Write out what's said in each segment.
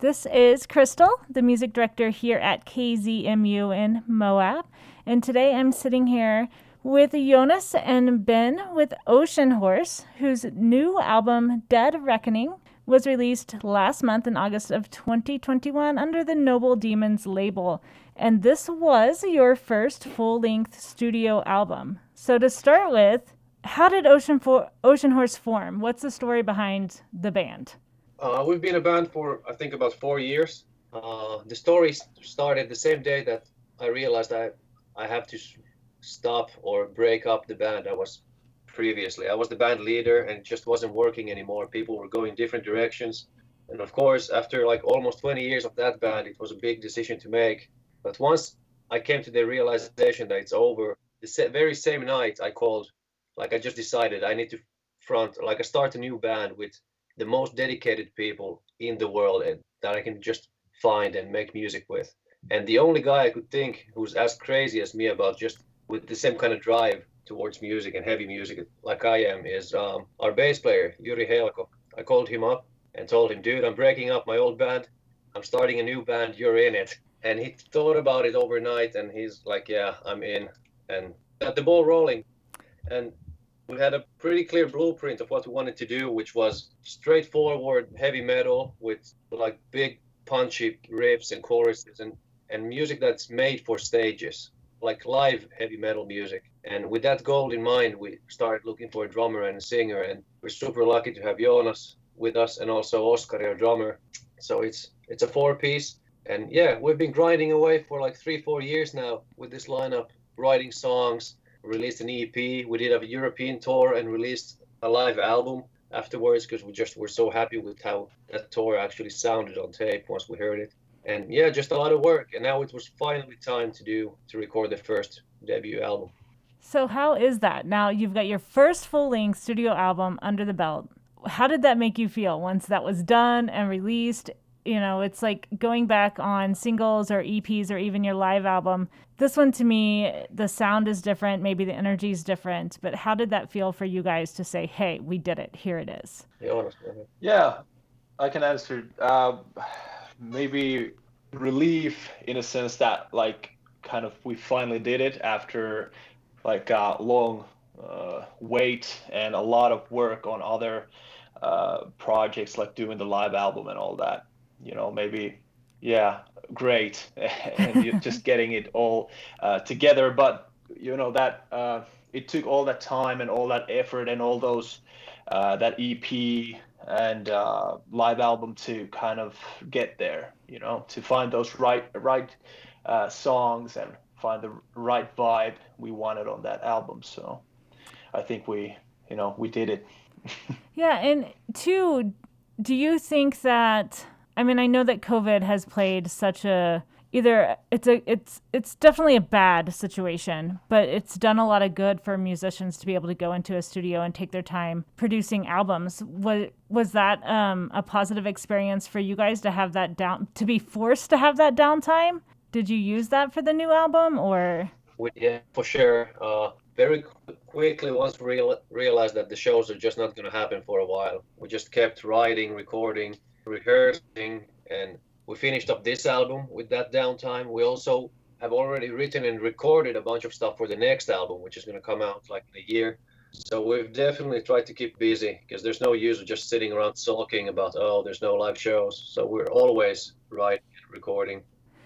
This is Crystal, the music director here at KZMU in Moab. And today I'm sitting here with Jonas and Ben with Ocean Horse, whose new album, Dead Reckoning, was released last month in August of 2021 under the Noble Demons label. And this was your first full length studio album. So, to start with, how did Ocean, Ocean Horse form? What's the story behind the band? Uh, we've been a band for I think about four years. Uh, the story started the same day that I realized I I have to stop or break up the band I was previously. I was the band leader and just wasn't working anymore. People were going different directions. And of course, after like almost 20 years of that band, it was a big decision to make. But once I came to the realization that it's over, the very same night I called, like I just decided I need to front, like I start a new band with the most dedicated people in the world and that I can just find and make music with. And the only guy I could think who's as crazy as me about just with the same kind of drive towards music and heavy music like I am is um, our bass player, Yuri Helko. I called him up and told him, dude, I'm breaking up my old band. I'm starting a new band. You're in it. And he thought about it overnight and he's like, yeah, I'm in. And got the ball rolling. And we had a pretty clear blueprint of what we wanted to do, which was straightforward heavy metal with like big punchy riffs and choruses and, and music that's made for stages, like live heavy metal music. And with that goal in mind, we started looking for a drummer and a singer, and we're super lucky to have Jonas with us and also Oscar, our drummer. So it's it's a four piece. And yeah, we've been grinding away for like three, four years now with this lineup, writing songs, released an EP. We did a European tour and released a live album afterwards because we just were so happy with how that tour actually sounded on tape once we heard it. And yeah, just a lot of work. And now it was finally time to do to record the first debut album. So how is that? Now you've got your first full-length studio album under the belt. How did that make you feel once that was done and released you know, it's like going back on singles or EPs or even your live album. This one to me, the sound is different, maybe the energy is different, but how did that feel for you guys to say, hey, we did it, here it is? Yeah, I can answer. Uh, maybe relief in a sense that, like, kind of we finally did it after like a long uh, wait and a lot of work on other uh, projects like doing the live album and all that you know maybe yeah great. And you're just getting it all uh, together. But you know that uh, it took all that time and all that effort and all those uh, that ep and uh, live album to kind of get there you know to find those right right uh, songs and find the right vibe we wanted on that album. So i think we you know we did it. Yeah and two do you think that I mean, I know that COVID has played such a either it's a it's it's definitely a bad situation, but it's done a lot of good for musicians to be able to go into a studio and take their time producing albums. Was was that um, a positive experience for you guys to have that down to be forced to have that downtime? Did you use that for the new album or? Yeah, for sure. Uh, very quickly, once we real, realized that the shows are just not going to happen for a while, we just kept writing, recording rehearsing and we finished up this album with that downtime. We also have already written and recorded a bunch of stuff for the next album, which is going to come out like in a year. So we've definitely tried to keep busy because there's no use of just sitting around sulking about oh there's no live shows. So we're always writing and recording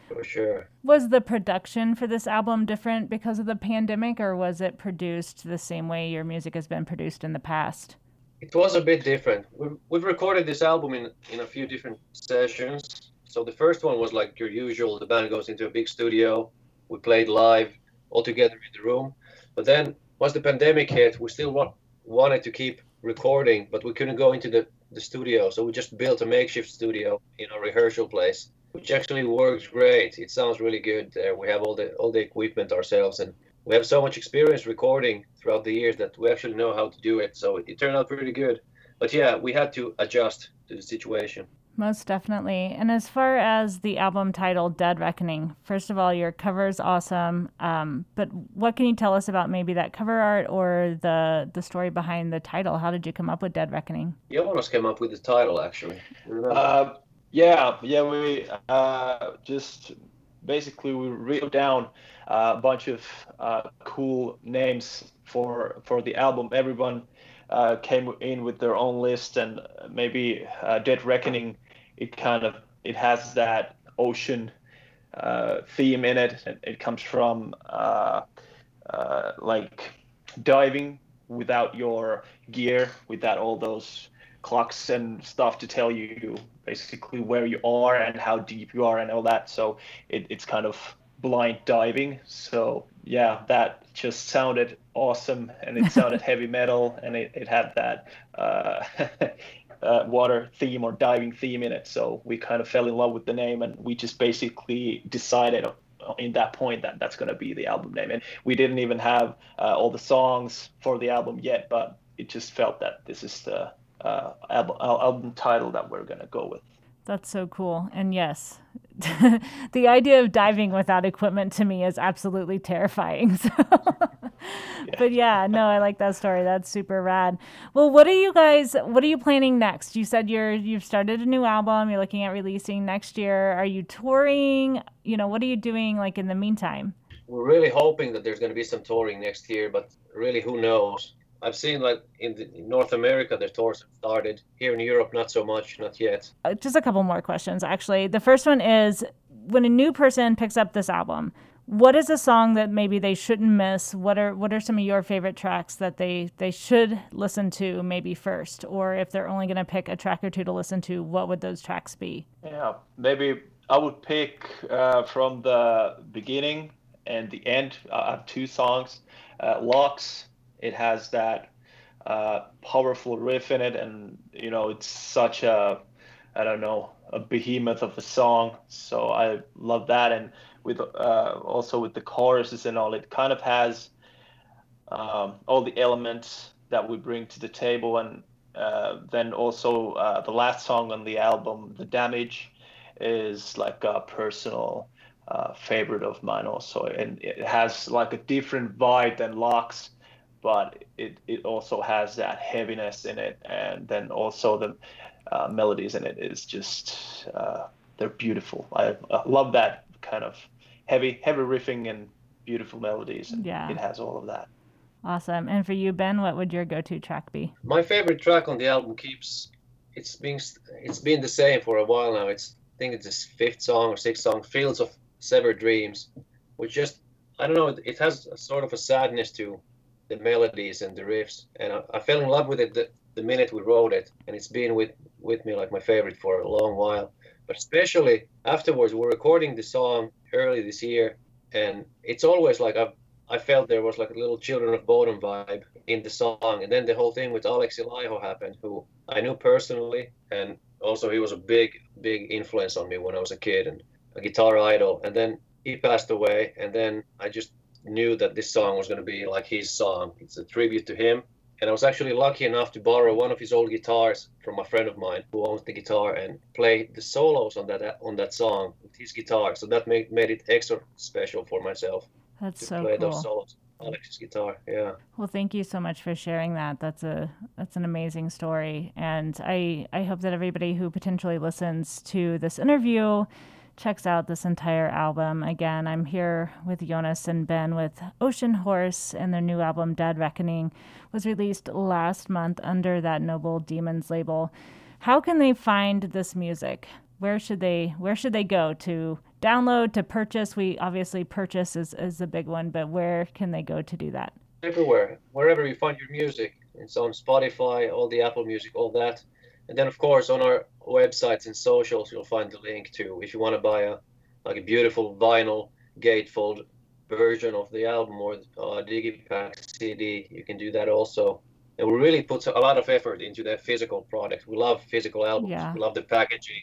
for sure. Was the production for this album different because of the pandemic, or was it produced the same way your music has been produced in the past? It was a bit different. We've, we've recorded this album in, in a few different sessions. So the first one was like your usual. The band goes into a big studio. We played live all together in the room. But then once the pandemic hit, we still want, wanted to keep recording, but we couldn't go into the, the studio. So we just built a makeshift studio in a rehearsal place, which actually works great. It sounds really good there. We have all the all the equipment ourselves and we have so much experience recording throughout the years that we actually know how to do it. So it, it turned out pretty good. But yeah, we had to adjust to the situation. Most definitely. And as far as the album title, Dead Reckoning, first of all, your cover is awesome. Um, but what can you tell us about maybe that cover art or the the story behind the title? How did you come up with Dead Reckoning? Jonas came up with the title, actually. Uh, Yeah, yeah, we uh, just basically we wrote down a bunch of uh, cool names for for the album. Everyone uh, came in with their own list, and maybe uh, Dead Reckoning, it kind of it has that ocean uh, theme in it. It, it comes from uh, uh, like diving without your gear, without all those clocks and stuff to tell you basically where you are and how deep you are and all that. So it, it's kind of blind diving. So yeah, that just sounded awesome and it sounded heavy metal and it, it had that uh, uh, water theme or diving theme in it. So we kind of fell in love with the name and we just basically decided in that point that that's going to be the album name. And we didn't even have uh, all the songs for the album yet, but it just felt that this is the uh, album, album title that we're going to go with. That's so cool. And yes, the idea of diving without equipment to me is absolutely terrifying. So. But yeah, no, I like that story. That's super rad. Well, what are you guys what are you planning next? You said you're you've started a new album, you're looking at releasing next year. Are you touring? You know, what are you doing like in the meantime? We're really hoping that there's going to be some touring next year, but really who knows? I've seen like in, the, in, North America, their tours have started. Here in Europe, not so much, not yet. Uh, just a couple more questions, actually. The first one is when a new person picks up this album, what is a song that maybe they shouldn't miss? What are what are some of your favorite tracks that they they should listen to maybe first, or if they're only going to pick a track or two to listen to, what would those tracks be? Yeah, maybe I would pick uh, from the beginning and the end. I have two songs. Uh, Locks it has that uh, powerful riff in it, and you know it's such a I don't know a behemoth of a song. So I love that, and with uh, also with the choruses and all, it kind of has um, all the elements that we bring to the table, and uh, then also uh, the last song on the album, "The Damage," is like a personal uh, favorite of mine also, and it has like a different vibe than Locks but it, it also has that heaviness in it and then also the uh, melodies in it is just uh, they're beautiful. I, I, love that kind of heavy heavy riffing and beautiful melodies and yeah. it has all of that. Awesome. And for you ben what would your go-to track be? My favorite track on the album keeps it's been it's been the same for a while now. It's i think it's this fifth song or sixth song fields of severed dreams which just i don't know it has a sort of a sadness to the melodies and the riffs, and I, I fell in love with it the, the, minute we wrote it, and it's been with with me like my favorite for a long while. But especially afterwards, we're recording the song early this year, and it's always like I've I felt there was like a little Children of Bodom vibe in the song, and then the whole thing with Alex Laiho happened, who I knew personally, and also he was a big big influence on me when I was a kid and a guitar idol, and then he passed away, and then I just knew that this song was going to be like his song. It's a tribute to him. And I was actually lucky enough to borrow one of his old guitars from a friend of mine who owns the guitar and play the solos on that on that song with his guitar. So that made made it extra special for myself. That's so play cool. those solos. On Alex's guitar. Yeah. Well, thank you so much for sharing that. That's a that's an amazing story, and I I hope that everybody who potentially listens to this interview checks out this entire album. Again, I'm here with Jonas and Ben with Ocean Horse, and their new album, Dead Reckoning, was released last month under that Noble Demons label. How can they find this music? Where should they where should they go to download, to purchase? We obviously purchase is, is a big one, but where can they go to do that? Everywhere. Wherever you find your music. It's on Spotify, all the Apple Music, all that. And then of course on our websites and socials you'll find the link to if you want to buy a like a beautiful vinyl gatefold version of the album or uh, a digipack CD, you can do that also. And we really put a lot of effort into that physical product. We love physical albums. Yeah. We love the packaging,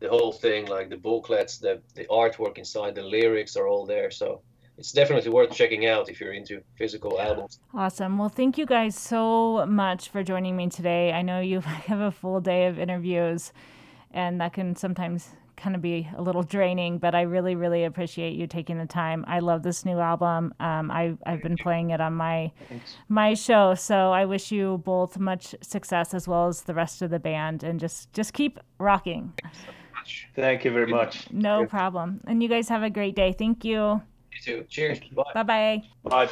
the whole thing, like the booklets, the the artwork inside, the lyrics are all there. So it's definitely worth checking out if you're into physical albums. Awesome. Well, thank you guys so much for joining me today. I know you have a full day of interviews, and that can sometimes kind of be a little draining, but I really, really appreciate you taking the time. I love this new album. Um, I, I've been playing it on my Thanks. my show, so I wish you both much success as well as the rest of the band, and just just keep rocking. much. Thank you very much. No Yeah. problem. And you guys have a great day. Thank you. You too. Cheers. Bye. Bye bye. Bye.